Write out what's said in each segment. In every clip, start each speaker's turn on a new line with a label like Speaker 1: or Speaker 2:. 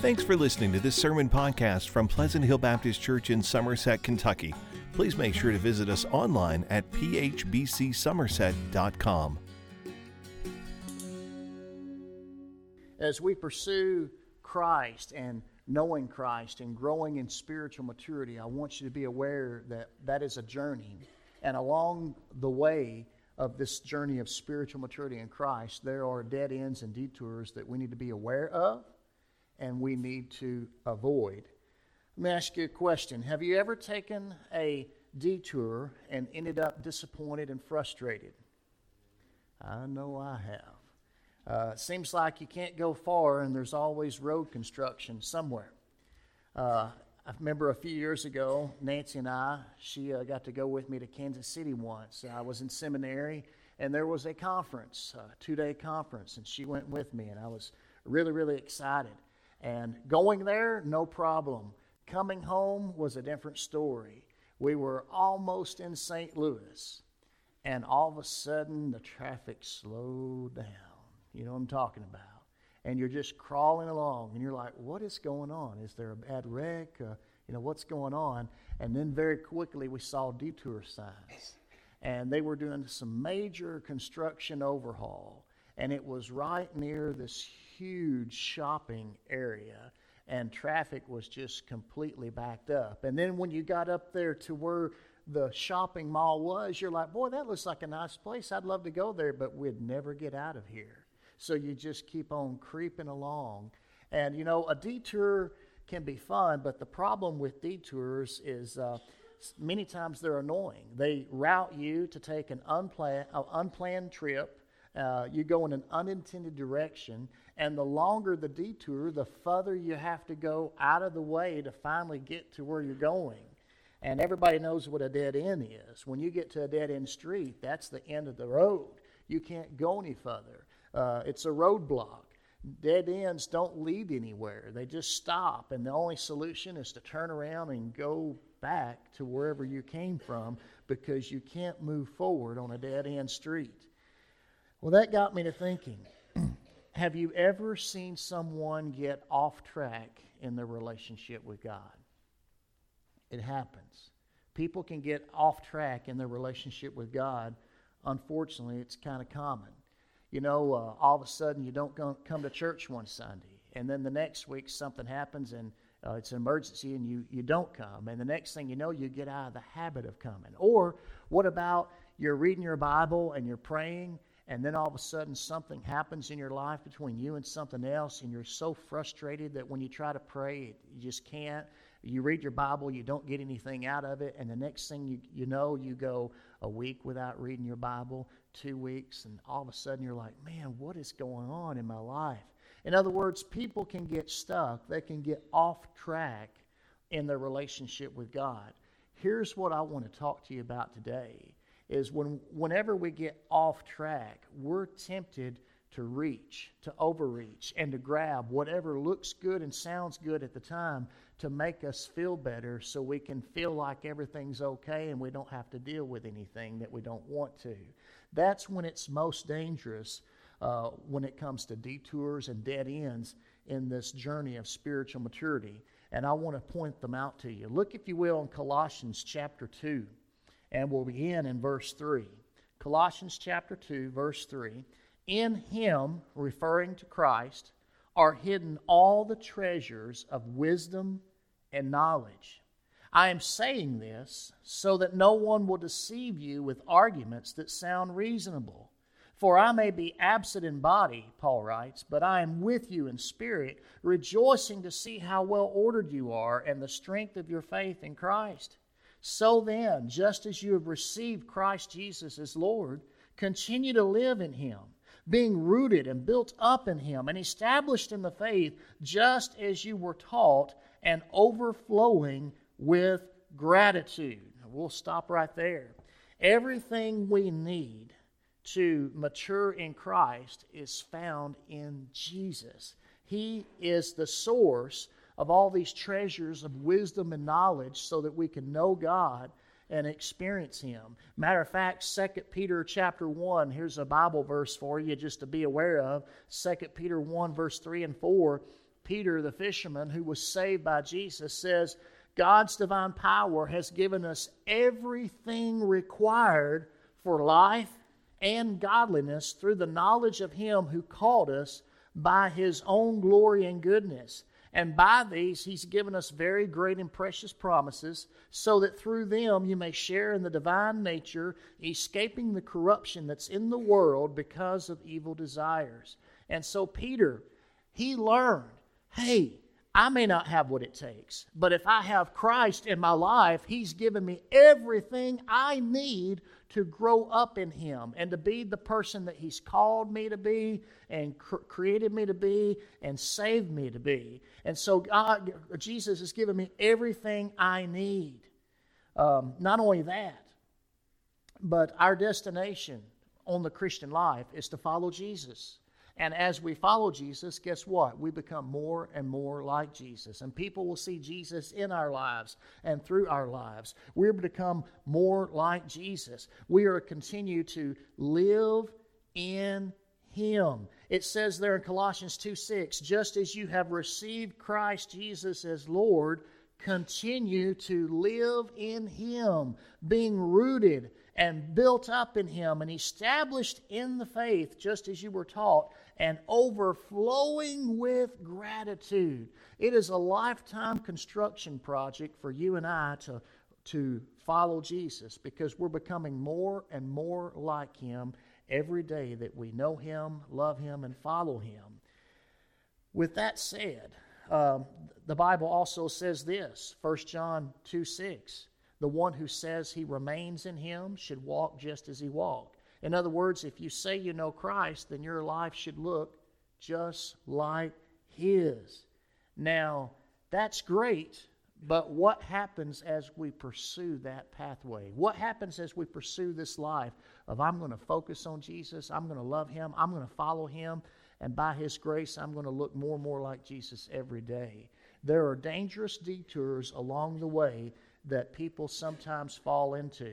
Speaker 1: Thanks for listening to this sermon podcast from Pleasant Hill Baptist Church in Somerset, Kentucky. Please make sure to visit us online at phbcsomerset.com.
Speaker 2: As we pursue Christ and knowing Christ and growing in spiritual maturity, I want you to be aware that that is a journey. And along the way of this journey of spiritual maturity in Christ, there are dead ends and detours that we need to be aware of and we need to avoid. Let me ask you a question Have you ever taken a detour and ended up disappointed and frustrated? I know I have. Uh, it seems like you can't go far, and there's always road construction somewhere. Uh, I remember a few years ago, Nancy and I, she uh, got to go with me to Kansas City once. I was in seminary, and there was a conference, a two day conference, and she went with me, and I was really, really excited. And going there, no problem. Coming home was a different story. We were almost in St. Louis, and all of a sudden the traffic slowed down. You know what I'm talking about. And you're just crawling along, and you're like, what is going on? Is there a bad wreck? Uh, you know, what's going on? And then very quickly we saw detour signs. And they were doing some major construction overhaul. And it was right near this huge shopping area and traffic was just completely backed up. And then when you got up there to where the shopping mall was, you're like, boy, that looks like a nice place. I'd love to go there, but we'd never get out of here. So you just keep on creeping along. And you know, a detour can be fun, but the problem with detours is uh, many times they're annoying. They route you to take an unplanned, uh, unplanned trip. Uh, you go in an unintended direction, and the longer the detour, the further you have to go out of the way to finally get to where you're going. And everybody knows what a dead end is. When you get to a dead end street, that's the end of the road. You can't go any further. Uh, it's a roadblock. Dead ends don't lead anywhere, they just stop. And the only solution is to turn around and go back to wherever you came from because you can't move forward on a dead end street. Well, that got me to thinking have you ever seen someone get off track in their relationship with God? It happens. People can get off track in their relationship with God. Unfortunately, it's kind of common. You know, uh, all of a sudden you don't come to church one Sunday, and then the next week something happens and uh, it's an emergency and you, you don't come. And the next thing you know, you get out of the habit of coming. Or what about you're reading your Bible and you're praying and then all of a sudden something happens in your life between you and something else, and you're so frustrated that when you try to pray, you just can't. You read your Bible, you don't get anything out of it, and the next thing you, you know, you go a week without reading your Bible, two weeks, and all of a sudden you're like, man, what is going on in my life? In other words, people can get stuck, they can get off track in their relationship with God. Here's what I want to talk to you about today is when whenever we get off track, we're tempted to reach, to overreach, and to grab whatever looks good and sounds good at the time to make us feel better so we can feel like everything's okay and we don't have to deal with anything that we don't want to. That's when it's most dangerous uh, when it comes to detours and dead ends in this journey of spiritual maturity. And I want to point them out to you. Look, if you will, in Colossians chapter 2 and we'll begin in verse 3. Colossians chapter 2, verse 3. In him, referring to Christ, are hidden all the treasures of wisdom and knowledge. I am saying this so that no one will deceive you with arguments that sound reasonable. For I may be absent in body, Paul writes, but I am with you in spirit, rejoicing to see how well ordered you are and the strength of your faith in Christ. So then, just as you have received Christ Jesus as Lord, continue to live in Him, being rooted and built up in Him and established in the faith, just as you were taught, and overflowing with gratitude. We'll stop right there. Everything we need to mature in Christ is found in Jesus. He is the source of all these treasures of wisdom and knowledge so that we can know God and experience him. Matter of fact, 2 Peter chapter 1, here's a Bible verse for you just to be aware of. 2 Peter 1 verse 3 and 4, Peter, the fisherman who was saved by Jesus, says, God's divine power has given us everything required for life and godliness through the knowledge of Him who called us by His own glory and goodness. And by these, He's given us very great and precious promises, so that through them you may share in the divine nature, escaping the corruption that's in the world because of evil desires. And so, Peter, he learned hey, I may not have what it takes, but if I have Christ in my life, He's given me everything I need to grow up in Him and to be the person that He's called me to be and cr- created me to be and saved me to be. And so, God, Jesus has given me everything I need. Um, not only that, but our destination on the Christian life is to follow Jesus. And as we follow Jesus, guess what? We become more and more like Jesus. And people will see Jesus in our lives and through our lives. We're to become more like Jesus. We are to continue to live in Him. It says there in Colossians 2 6, just as you have received Christ Jesus as Lord, continue to live in Him, being rooted and built up in Him and established in the faith, just as you were taught and overflowing with gratitude. It is a lifetime construction project for you and I to, to follow Jesus because we're becoming more and more like Him every day that we know Him, love Him, and follow Him. With that said, um, the Bible also says this 1 John 2 6. The one who says he remains in him should walk just as he walked. In other words, if you say you know Christ, then your life should look just like His. Now, that's great, but what happens as we pursue that pathway? What happens as we pursue this life of I'm going to focus on Jesus, I'm going to love Him, I'm going to follow Him, and by His grace, I'm going to look more and more like Jesus every day? There are dangerous detours along the way that people sometimes fall into.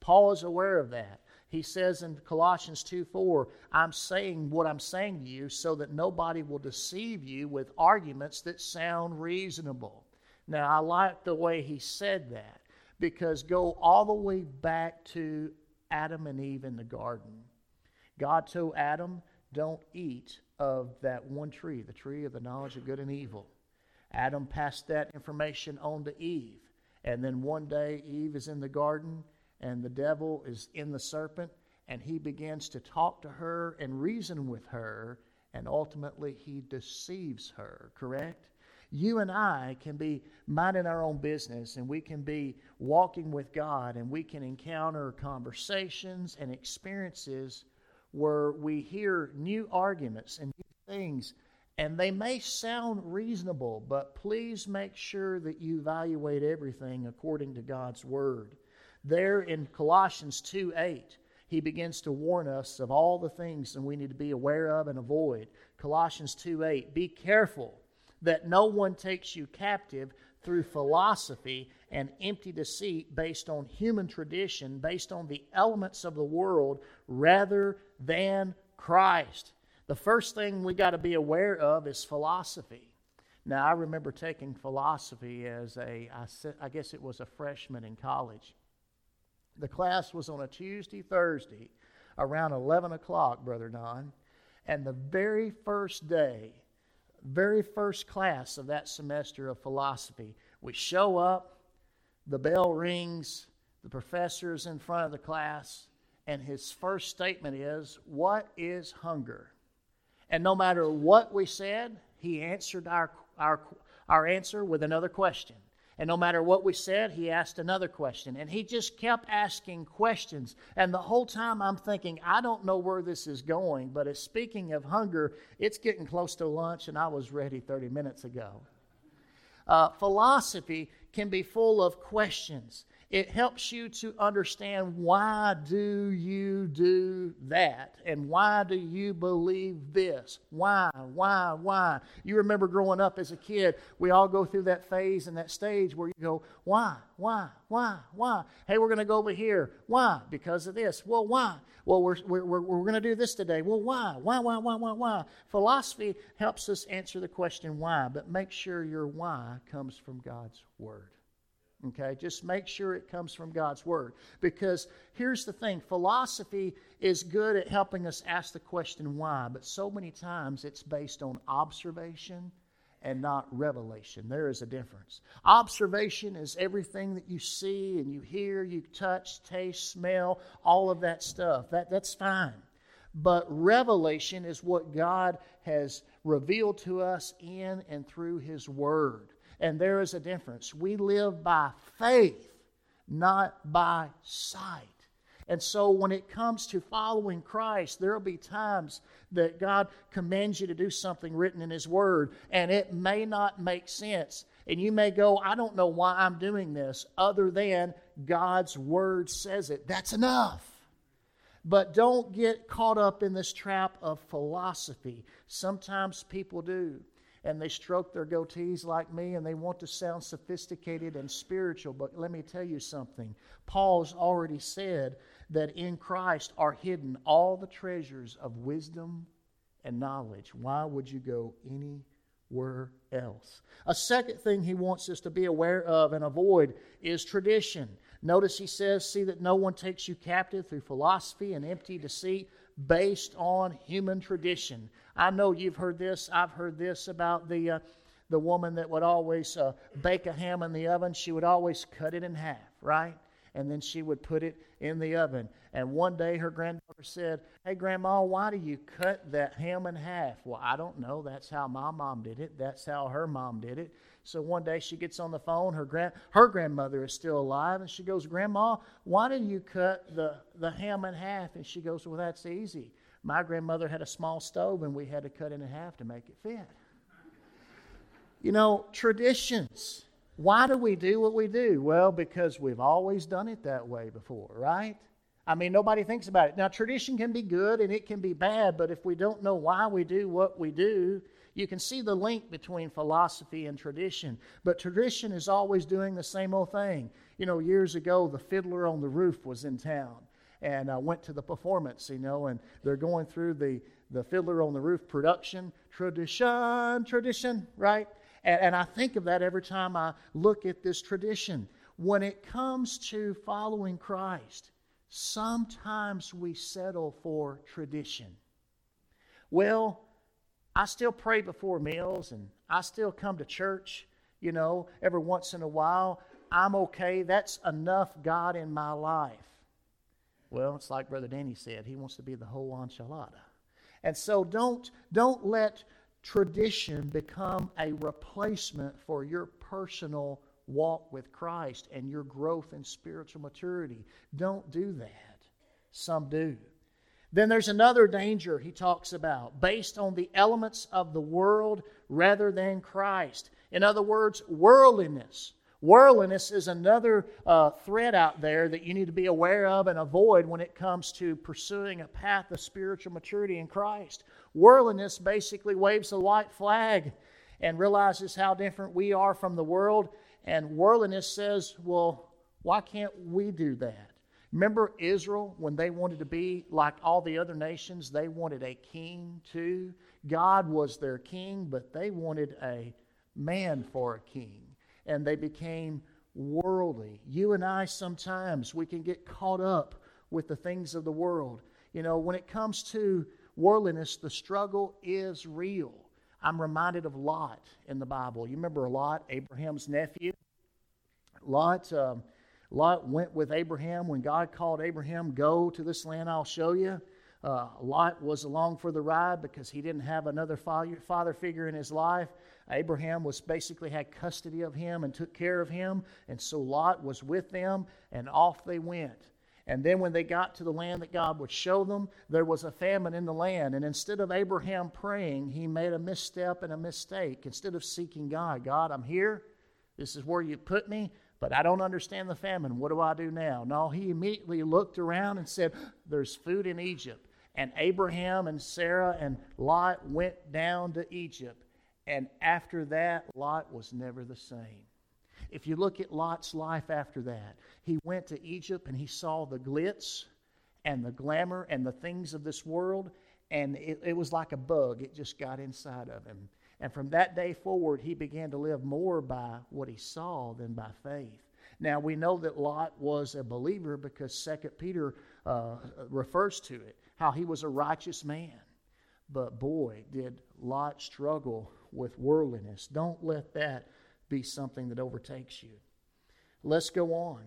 Speaker 2: Paul is aware of that. He says in Colossians 2 4, I'm saying what I'm saying to you so that nobody will deceive you with arguments that sound reasonable. Now, I like the way he said that because go all the way back to Adam and Eve in the garden. God told Adam, Don't eat of that one tree, the tree of the knowledge of good and evil. Adam passed that information on to Eve. And then one day, Eve is in the garden and the devil is in the serpent, and he begins to talk to her and reason with her, and ultimately he deceives her, correct? You and I can be minding our own business and we can be walking with God and we can encounter conversations and experiences where we hear new arguments and new things and they may sound reasonable, but please make sure that you evaluate everything according to God's Word. There in Colossians 2 8, he begins to warn us of all the things that we need to be aware of and avoid. Colossians 2 8, be careful that no one takes you captive through philosophy and empty deceit based on human tradition, based on the elements of the world, rather than Christ. The first thing we got to be aware of is philosophy. Now, I remember taking philosophy as a, I guess it was a freshman in college. The class was on a Tuesday, Thursday, around 11 o'clock, Brother Don. And the very first day, very first class of that semester of philosophy, we show up, the bell rings, the professor is in front of the class, and his first statement is, What is hunger? And no matter what we said, he answered our, our, our answer with another question. And no matter what we said, he asked another question. And he just kept asking questions. And the whole time I'm thinking, I don't know where this is going, but as speaking of hunger, it's getting close to lunch, and I was ready 30 minutes ago. Uh, philosophy can be full of questions. It helps you to understand why do you do that and why do you believe this? Why, why, why? You remember growing up as a kid, we all go through that phase and that stage where you go, why, why, why, why? Hey, we're going to go over here. Why? Because of this. Well, why? Well, we're, we're, we're, we're going to do this today. Well, why? Why, why, why, why, why? Philosophy helps us answer the question why, but make sure your why comes from God's Word. Okay, just make sure it comes from God's Word. Because here's the thing philosophy is good at helping us ask the question why, but so many times it's based on observation and not revelation. There is a difference. Observation is everything that you see and you hear, you touch, taste, smell, all of that stuff. That, that's fine. But revelation is what God has revealed to us in and through His Word. And there is a difference. We live by faith, not by sight. And so when it comes to following Christ, there will be times that God commands you to do something written in His Word, and it may not make sense. And you may go, I don't know why I'm doing this, other than God's Word says it. That's enough. But don't get caught up in this trap of philosophy. Sometimes people do and they stroke their goatees like me and they want to sound sophisticated and spiritual. But let me tell you something. Paul's already said that in Christ are hidden all the treasures of wisdom and knowledge. Why would you go anywhere else? A second thing he wants us to be aware of and avoid is tradition. Notice he says, See that no one takes you captive through philosophy and empty deceit based on human tradition. I know you've heard this. I've heard this about the uh, the woman that would always uh, bake a ham in the oven. She would always cut it in half, right? And then she would put it in the oven. And one day her granddaughter said, Hey, Grandma, why do you cut that ham in half? Well, I don't know. That's how my mom did it. That's how her mom did it. So one day she gets on the phone. Her grand her grandmother is still alive, and she goes, "Grandma, why did you cut the the ham in half?" And she goes, "Well, that's easy. My grandmother had a small stove, and we had to cut it in half to make it fit." You know, traditions. Why do we do what we do? Well, because we've always done it that way before, right? I mean, nobody thinks about it. Now, tradition can be good and it can be bad, but if we don't know why we do what we do, you can see the link between philosophy and tradition. But tradition is always doing the same old thing. You know, years ago, the Fiddler on the Roof was in town and I went to the performance, you know, and they're going through the, the Fiddler on the Roof production. Tradition, tradition, right? And, and I think of that every time I look at this tradition. When it comes to following Christ, sometimes we settle for tradition. Well, I still pray before meals and I still come to church, you know, every once in a while. I'm okay. That's enough God in my life. Well, it's like Brother Danny said, he wants to be the whole enchilada. And so don't, don't let tradition become a replacement for your personal walk with Christ and your growth in spiritual maturity. Don't do that. Some do. Then there's another danger he talks about based on the elements of the world rather than Christ. In other words, worldliness. Worldliness is another uh, threat out there that you need to be aware of and avoid when it comes to pursuing a path of spiritual maturity in Christ. Worldliness basically waves the white flag and realizes how different we are from the world. And worldliness says, well, why can't we do that? Remember Israel when they wanted to be like all the other nations? They wanted a king too. God was their king, but they wanted a man for a king. And they became worldly. You and I sometimes we can get caught up with the things of the world. You know, when it comes to worldliness, the struggle is real. I'm reminded of Lot in the Bible. You remember Lot, Abraham's nephew? Lot, um, Lot went with Abraham when God called Abraham, Go to this land I'll show you. Uh, Lot was along for the ride because he didn't have another father figure in his life. Abraham was basically had custody of him and took care of him, and so Lot was with them, and off they went. And then when they got to the land that God would show them, there was a famine in the land. And instead of Abraham praying, he made a misstep and a mistake. Instead of seeking God, God, I'm here, This is where you put me, but I don't understand the famine. What do I do now? No, he immediately looked around and said, There's food in Egypt. And Abraham and Sarah and Lot went down to Egypt. And after that, Lot was never the same. If you look at Lot's life after that, he went to Egypt and he saw the glitz and the glamour and the things of this world, and it, it was like a bug. It just got inside of him. And from that day forward, he began to live more by what he saw than by faith. Now, we know that Lot was a believer because Second Peter uh, refers to it, how he was a righteous man. But boy, did Lot struggle with worldliness. Don't let that be something that overtakes you. Let's go on.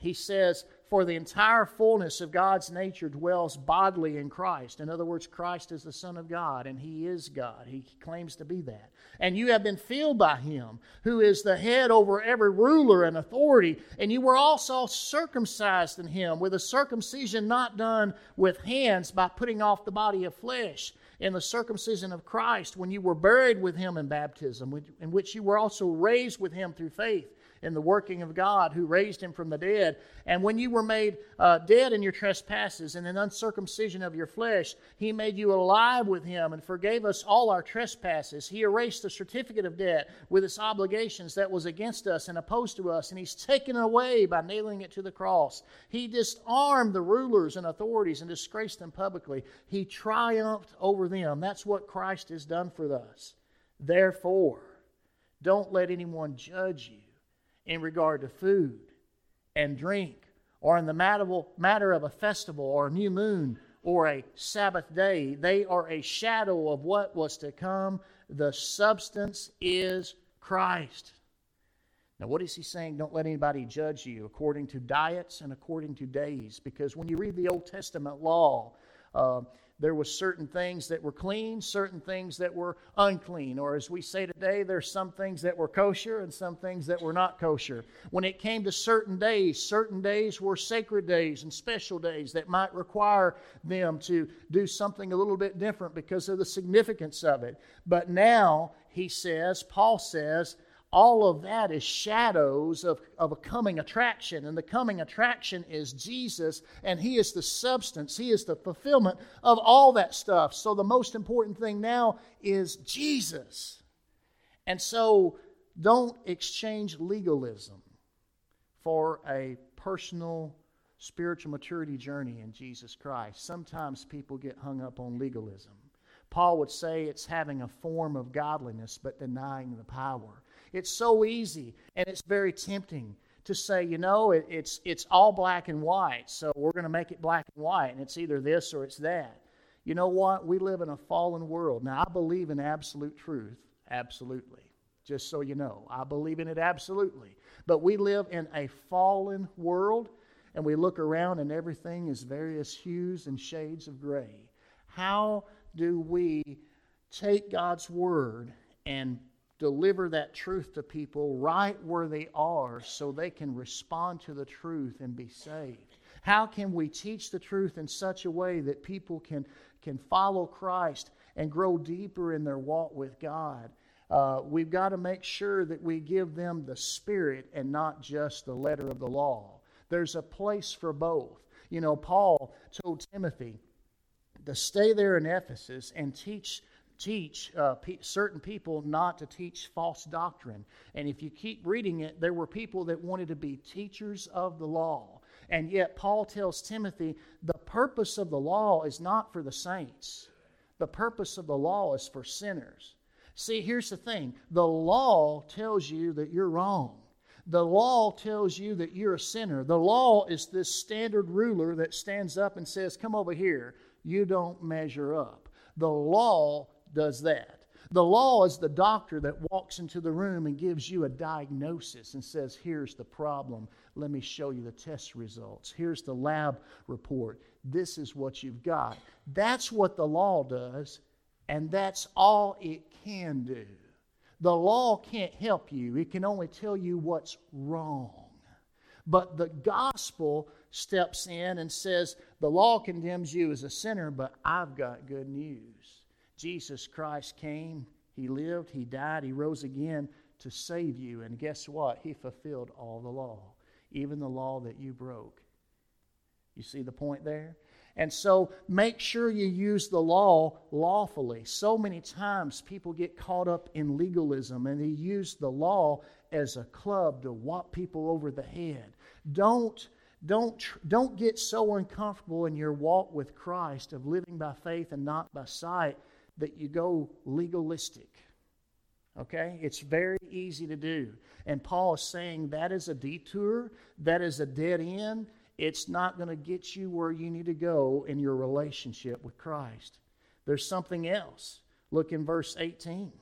Speaker 2: He says, For the entire fullness of God's nature dwells bodily in Christ. In other words, Christ is the Son of God, and He is God. He claims to be that. And you have been filled by Him, who is the head over every ruler and authority. And you were also circumcised in Him, with a circumcision not done with hands by putting off the body of flesh in the circumcision of Christ when you were buried with him in baptism, in which you were also raised with him through faith in the working of God who raised him from the dead. And when you were made uh, dead in your trespasses and in uncircumcision of your flesh, he made you alive with him and forgave us all our trespasses. He erased the certificate of debt with its obligations that was against us and opposed to us, and he's taken it away by nailing it to the cross. He disarmed the rulers and authorities and disgraced them publicly. He triumphed over them. That's what Christ has done for us. Therefore, don't let anyone judge you in regard to food and drink, or in the matter of a festival or a new moon or a Sabbath day. They are a shadow of what was to come. The substance is Christ. Now, what is he saying? Don't let anybody judge you according to diets and according to days. Because when you read the Old Testament law, uh, there was certain things that were clean, certain things that were unclean. Or as we say today, there's some things that were kosher and some things that were not kosher. When it came to certain days, certain days were sacred days and special days that might require them to do something a little bit different because of the significance of it. But now, he says, Paul says, all of that is shadows of, of a coming attraction. And the coming attraction is Jesus, and He is the substance, He is the fulfillment of all that stuff. So the most important thing now is Jesus. And so don't exchange legalism for a personal spiritual maturity journey in Jesus Christ. Sometimes people get hung up on legalism. Paul would say it's having a form of godliness but denying the power. It's so easy and it's very tempting to say, you know, it, it's, it's all black and white, so we're going to make it black and white, and it's either this or it's that. You know what? We live in a fallen world. Now, I believe in absolute truth, absolutely. Just so you know, I believe in it absolutely. But we live in a fallen world, and we look around, and everything is various hues and shades of gray. How do we take God's word and deliver that truth to people right where they are so they can respond to the truth and be saved? How can we teach the truth in such a way that people can, can follow Christ and grow deeper in their walk with God? Uh, we've got to make sure that we give them the Spirit and not just the letter of the law. There's a place for both. You know, Paul told Timothy to stay there in Ephesus and teach teach uh, pe- certain people not to teach false doctrine. And if you keep reading it, there were people that wanted to be teachers of the law. And yet, Paul tells Timothy the purpose of the law is not for the saints, the purpose of the law is for sinners. See, here's the thing the law tells you that you're wrong. The law tells you that you're a sinner. The law is this standard ruler that stands up and says, Come over here. You don't measure up. The law does that. The law is the doctor that walks into the room and gives you a diagnosis and says, Here's the problem. Let me show you the test results. Here's the lab report. This is what you've got. That's what the law does, and that's all it can do. The law can't help you, it can only tell you what's wrong. But the gospel steps in and says, The law condemns you as a sinner, but I've got good news. Jesus Christ came, He lived, He died, He rose again to save you. And guess what? He fulfilled all the law, even the law that you broke. You see the point there? And so make sure you use the law lawfully. So many times people get caught up in legalism and they use the law as a club to whop people over the head. Don't don't, don't get so uncomfortable in your walk with Christ of living by faith and not by sight that you go legalistic. Okay? It's very easy to do. And Paul is saying that is a detour, that is a dead end. It's not going to get you where you need to go in your relationship with Christ. There's something else. Look in verse 18.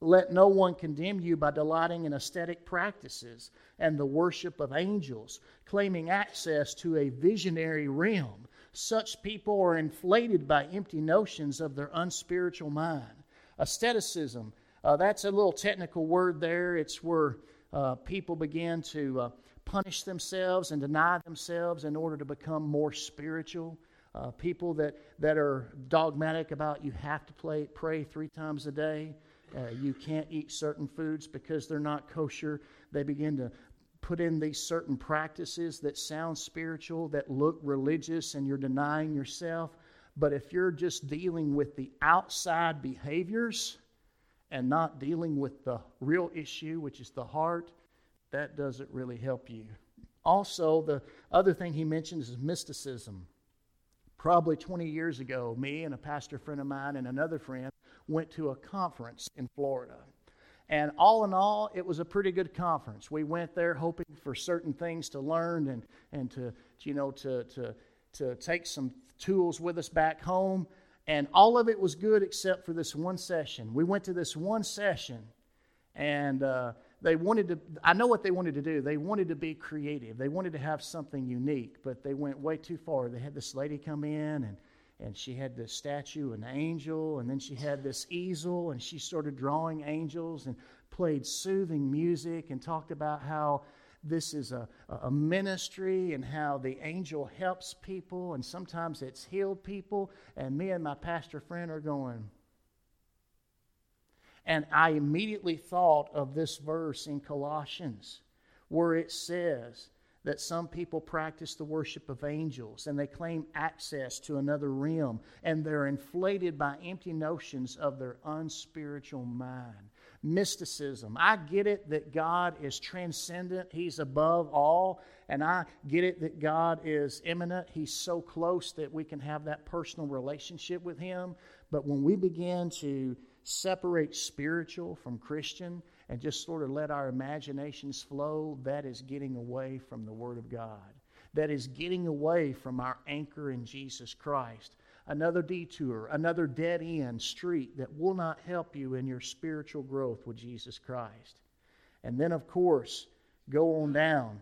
Speaker 2: Let no one condemn you by delighting in ascetic practices and the worship of angels, claiming access to a visionary realm. Such people are inflated by empty notions of their unspiritual mind. Asceticism, uh, that's a little technical word there. It's where uh, people begin to uh, punish themselves and deny themselves in order to become more spiritual. Uh, people that, that are dogmatic about you have to play, pray three times a day. Uh, you can't eat certain foods because they're not kosher. They begin to put in these certain practices that sound spiritual, that look religious, and you're denying yourself. But if you're just dealing with the outside behaviors and not dealing with the real issue, which is the heart, that doesn't really help you. Also, the other thing he mentions is mysticism. Probably 20 years ago, me and a pastor friend of mine and another friend went to a conference in Florida. And all in all, it was a pretty good conference. We went there hoping for certain things to learn and, and to, you know, to, to, to take some tools with us back home. And all of it was good except for this one session. We went to this one session, and uh, they wanted to, I know what they wanted to do. They wanted to be creative, they wanted to have something unique, but they went way too far. They had this lady come in and and she had this statue, an angel, and then she had this easel, and she started drawing angels and played soothing music and talked about how this is a, a ministry and how the angel helps people, and sometimes it's healed people. And me and my pastor friend are going. And I immediately thought of this verse in Colossians where it says, that some people practice the worship of angels and they claim access to another realm and they're inflated by empty notions of their unspiritual mind. Mysticism. I get it that God is transcendent, He's above all, and I get it that God is immanent. He's so close that we can have that personal relationship with Him. But when we begin to separate spiritual from Christian, and just sort of let our imaginations flow, that is getting away from the Word of God. That is getting away from our anchor in Jesus Christ. Another detour, another dead end street that will not help you in your spiritual growth with Jesus Christ. And then, of course, go on down,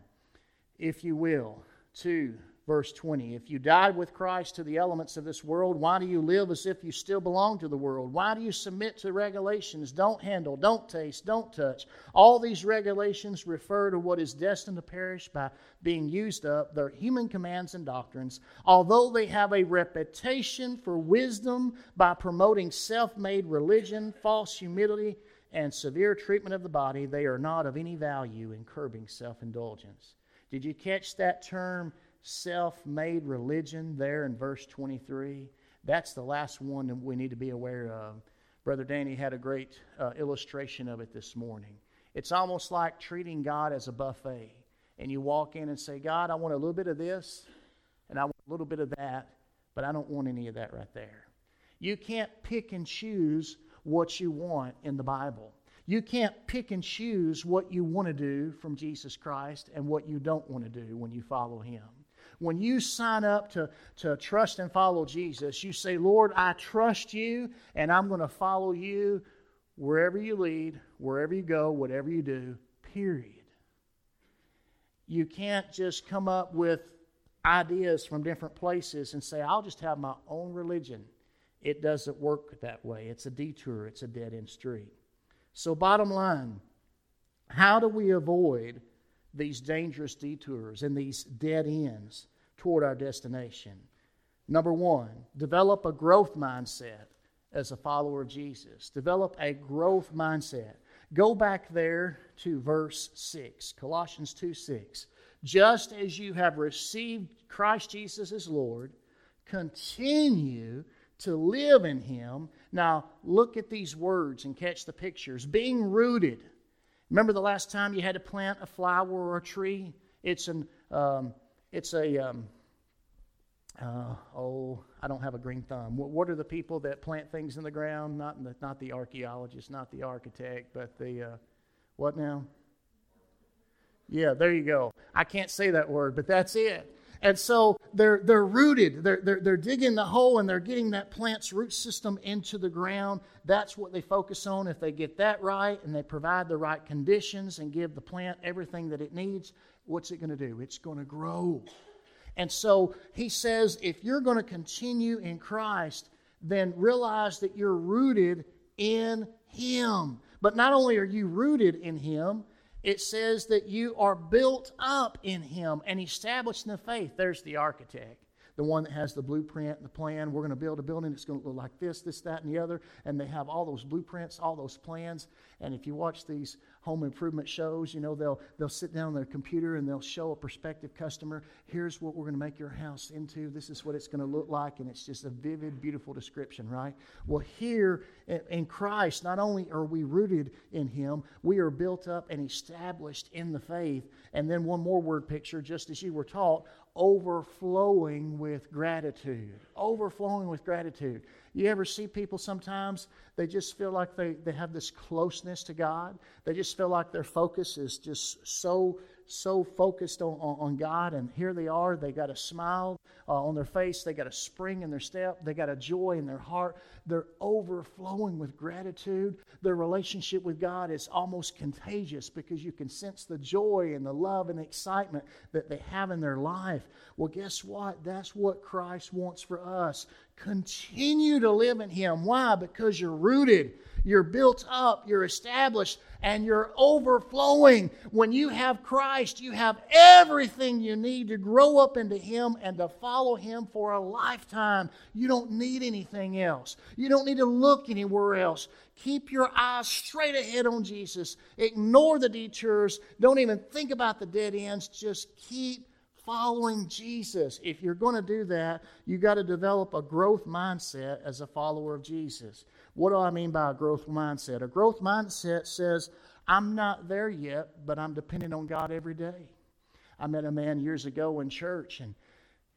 Speaker 2: if you will, to verse 20. If you died with Christ to the elements of this world, why do you live as if you still belong to the world? Why do you submit to regulations? Don't handle, don't taste, don't touch. All these regulations refer to what is destined to perish by being used up. They're human commands and doctrines. Although they have a reputation for wisdom by promoting self made religion, false humility, and severe treatment of the body, they are not of any value in curbing self indulgence. Did you catch that term? Self made religion there in verse 23. That's the last one that we need to be aware of. Brother Danny had a great uh, illustration of it this morning. It's almost like treating God as a buffet. And you walk in and say, God, I want a little bit of this and I want a little bit of that, but I don't want any of that right there. You can't pick and choose what you want in the Bible. You can't pick and choose what you want to do from Jesus Christ and what you don't want to do when you follow Him. When you sign up to, to trust and follow Jesus, you say, Lord, I trust you and I'm going to follow you wherever you lead, wherever you go, whatever you do, period. You can't just come up with ideas from different places and say, I'll just have my own religion. It doesn't work that way. It's a detour, it's a dead end street. So, bottom line, how do we avoid these dangerous detours and these dead ends toward our destination. Number one, develop a growth mindset as a follower of Jesus. Develop a growth mindset. Go back there to verse 6, Colossians 2 6. Just as you have received Christ Jesus as Lord, continue to live in Him. Now, look at these words and catch the pictures. Being rooted. Remember the last time you had to plant a flower or a tree? It's an um, it's a um, uh, oh, I don't have a green thumb. What, what, are the people that plant things in the ground? Not the, not the archaeologist, not the architect, but the uh, what now? Yeah, there you go. I can't say that word, but that's it. And so they're, they're rooted. They're, they're, they're digging the hole and they're getting that plant's root system into the ground. That's what they focus on. If they get that right and they provide the right conditions and give the plant everything that it needs, what's it going to do? It's going to grow. And so he says, if you're going to continue in Christ, then realize that you're rooted in Him. But not only are you rooted in Him, it says that you are built up in Him and established in the faith. There's the architect the one that has the blueprint the plan. We're going to build a building that's going to look like this, this, that, and the other. And they have all those blueprints, all those plans. And if you watch these home improvement shows, you know, they'll, they'll sit down on their computer and they'll show a prospective customer, here's what we're going to make your house into. This is what it's going to look like. And it's just a vivid, beautiful description, right? Well, here in Christ, not only are we rooted in Him, we are built up and established in the faith. And then one more word picture, just as you were taught, overflowing with gratitude. Overflowing with gratitude. You ever see people sometimes, they just feel like they, they have this closeness to God. They just feel like their focus is just so so focused on, on, on, God, and here they are. They got a smile uh, on their face, they got a spring in their step, they got a joy in their heart. They're overflowing with gratitude. Their relationship with God is almost contagious because you can sense the joy and the love and excitement that they have in their life. Well, guess what? That's what Christ wants for us. Continue to live in Him. Why? Because you're rooted you're built up, you're established, and you're overflowing. When you have Christ, you have everything you need to grow up into Him and to follow Him for a lifetime. You don't need anything else. You don't need to look anywhere else. Keep your eyes straight ahead on Jesus. Ignore the detours. Don't even think about the dead ends. Just keep following Jesus. If you're going to do that, you've got to develop a growth mindset as a follower of Jesus. What do I mean by a growth mindset? A growth mindset says, I'm not there yet, but I'm depending on God every day. I met a man years ago in church, and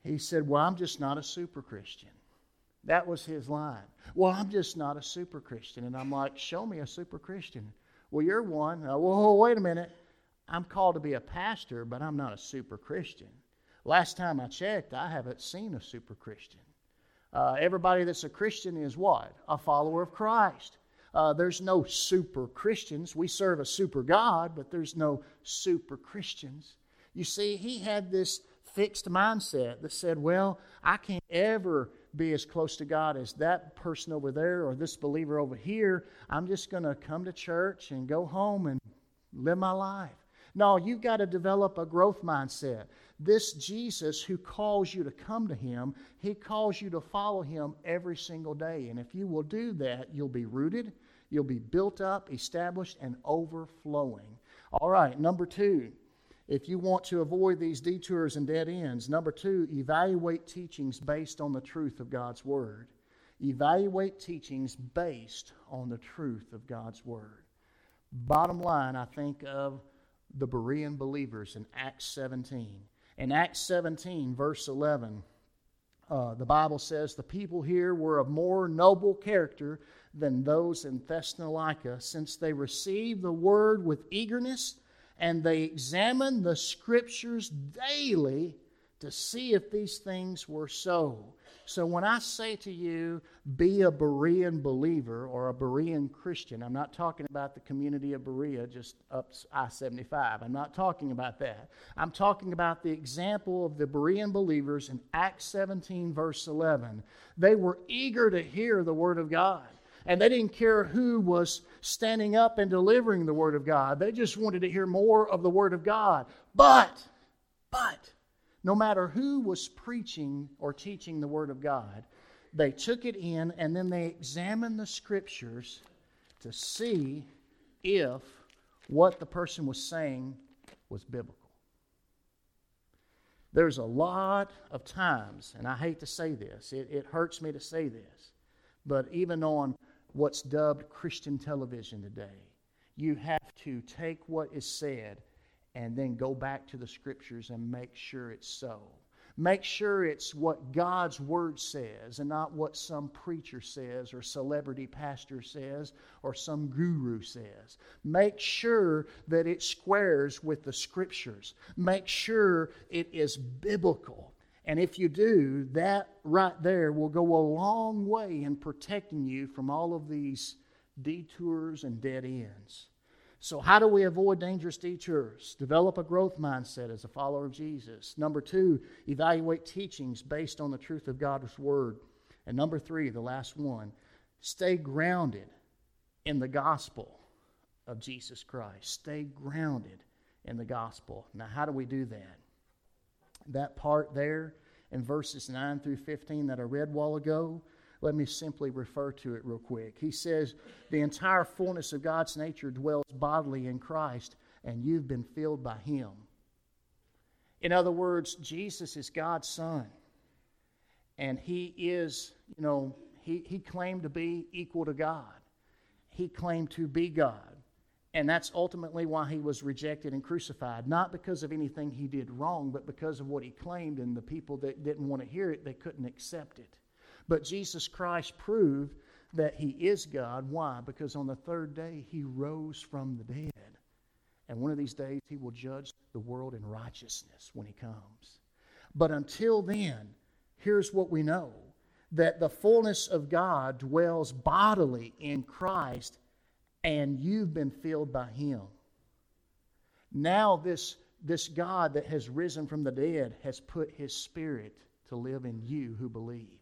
Speaker 2: he said, Well, I'm just not a super Christian. That was his line. Well, I'm just not a super Christian. And I'm like, Show me a super Christian. Well, you're one. Uh, well, wait a minute. I'm called to be a pastor, but I'm not a super Christian. Last time I checked, I haven't seen a super Christian. Uh, everybody that's a Christian is what? A follower of Christ. Uh, there's no super Christians. We serve a super God, but there's no super Christians. You see, he had this fixed mindset that said, well, I can't ever be as close to God as that person over there or this believer over here. I'm just going to come to church and go home and live my life. No, you've got to develop a growth mindset. This Jesus who calls you to come to him, he calls you to follow him every single day. And if you will do that, you'll be rooted, you'll be built up, established, and overflowing. All right, number two, if you want to avoid these detours and dead ends, number two, evaluate teachings based on the truth of God's Word. Evaluate teachings based on the truth of God's Word. Bottom line, I think of the Berean believers in Acts 17. In Acts 17, verse 11, uh, the Bible says, The people here were of more noble character than those in Thessalonica, since they received the word with eagerness and they examined the scriptures daily to see if these things were so. So when I say to you, be a Berean believer or a Berean Christian, I'm not talking about the community of Berea just up I 75. I'm not talking about that. I'm talking about the example of the Berean believers in Acts 17, verse 11. They were eager to hear the Word of God. And they didn't care who was standing up and delivering the Word of God. They just wanted to hear more of the Word of God. But, but, no matter who was preaching or teaching the Word of God, they took it in and then they examined the scriptures to see if what the person was saying was biblical. There's a lot of times, and I hate to say this, it, it hurts me to say this, but even on what's dubbed Christian television today, you have to take what is said and then go back to the scriptures and make sure it's so. Make sure it's what God's Word says and not what some preacher says or celebrity pastor says or some guru says. Make sure that it squares with the Scriptures. Make sure it is biblical. And if you do, that right there will go a long way in protecting you from all of these detours and dead ends. So, how do we avoid dangerous detours? Develop a growth mindset as a follower of Jesus. Number two, evaluate teachings based on the truth of God's Word. And number three, the last one, stay grounded in the gospel of Jesus Christ. Stay grounded in the gospel. Now, how do we do that? That part there in verses 9 through 15 that I read a while ago, let me simply refer to it real quick. He says, The entire fullness of God's nature dwells bodily in Christ, and you've been filled by Him. In other words, Jesus is God's Son. And He is, you know, He, he claimed to be equal to God. He claimed to be God. And that's ultimately why he was rejected and crucified. Not because of anything he did wrong, but because of what he claimed, and the people that didn't want to hear it, they couldn't accept it. But Jesus Christ proved that he is God. Why? Because on the third day he rose from the dead. And one of these days he will judge the world in righteousness when he comes. But until then, here's what we know that the fullness of God dwells bodily in Christ, and you've been filled by him. Now, this, this God that has risen from the dead has put his spirit to live in you who believe.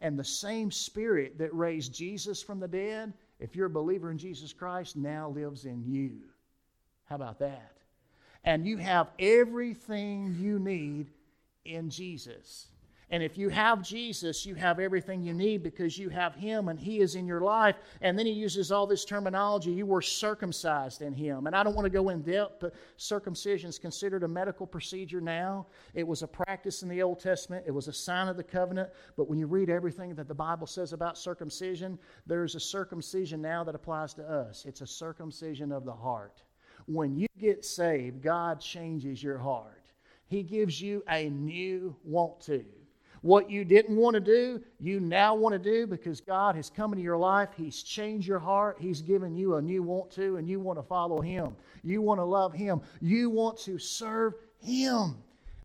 Speaker 2: And the same Spirit that raised Jesus from the dead, if you're a believer in Jesus Christ, now lives in you. How about that? And you have everything you need in Jesus. And if you have Jesus, you have everything you need because you have Him and He is in your life. And then He uses all this terminology you were circumcised in Him. And I don't want to go in depth, but circumcision is considered a medical procedure now. It was a practice in the Old Testament, it was a sign of the covenant. But when you read everything that the Bible says about circumcision, there's a circumcision now that applies to us. It's a circumcision of the heart. When you get saved, God changes your heart, He gives you a new want to. What you didn't want to do, you now want to do because God has come into your life. He's changed your heart. He's given you a new want to, and you want to follow Him. You want to love Him. You want to serve Him.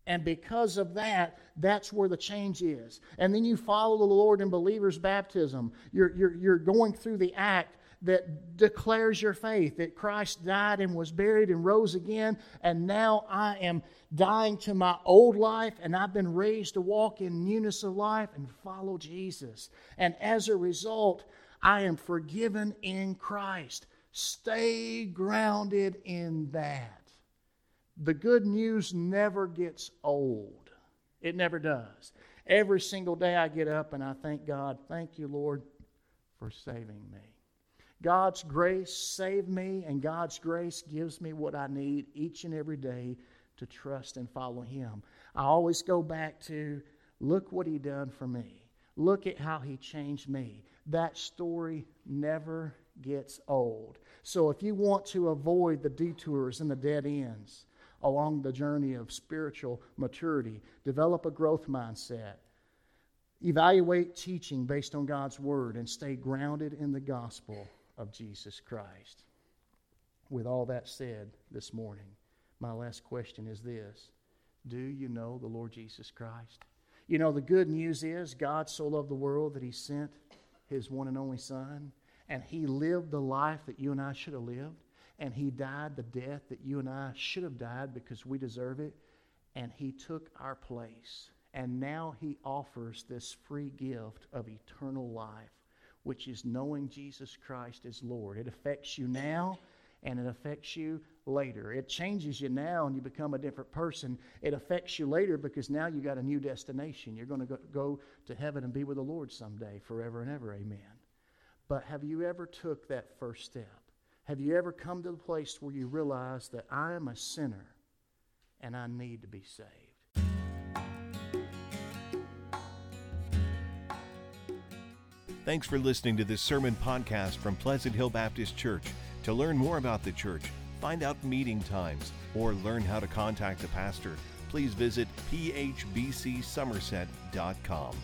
Speaker 2: And because of that, that's where the change is. And then you follow the Lord in believer's baptism. You're, you're, you're going through the act that declares your faith that Christ died and was buried and rose again, and now I am dying to my old life, and I've been raised to walk in newness of life and follow Jesus. And as a result, I am forgiven in Christ. Stay grounded in that. The good news never gets old, it never does. Every single day I get up and I thank God, thank you, Lord, for saving me. God's grace saved me, and God's grace gives me what I need each and every day to trust and follow Him. I always go back to look what He done for me. Look at how He changed me. That story never gets old. So if you want to avoid the detours and the dead ends along the journey of spiritual maturity, develop a growth mindset. Evaluate teaching based on God's Word and stay grounded in the gospel of Jesus Christ. With all that said this morning, my last question is this Do you know the Lord Jesus Christ? You know, the good news is God so loved the world that He sent His one and only Son, and He lived the life that you and I should have lived, and He died the death that you and I should have died because we deserve it, and He took our place. And now He offers this free gift of eternal life which is knowing Jesus Christ as Lord. It affects you now and it affects you later. It changes you now and you become a different person. It affects you later because now you got a new destination. You're going to go, to heaven and be with the Lord someday, forever and ever. Amen. But have you ever took that first step? Have you ever come to the place where you realize that I am a sinner and I need to be saved?
Speaker 1: Thanks for listening to this sermon podcast from Pleasant Hill Baptist Church. To learn more about the church, find out meeting times, or learn how to contact the pastor, please visit phbcsomerset.com.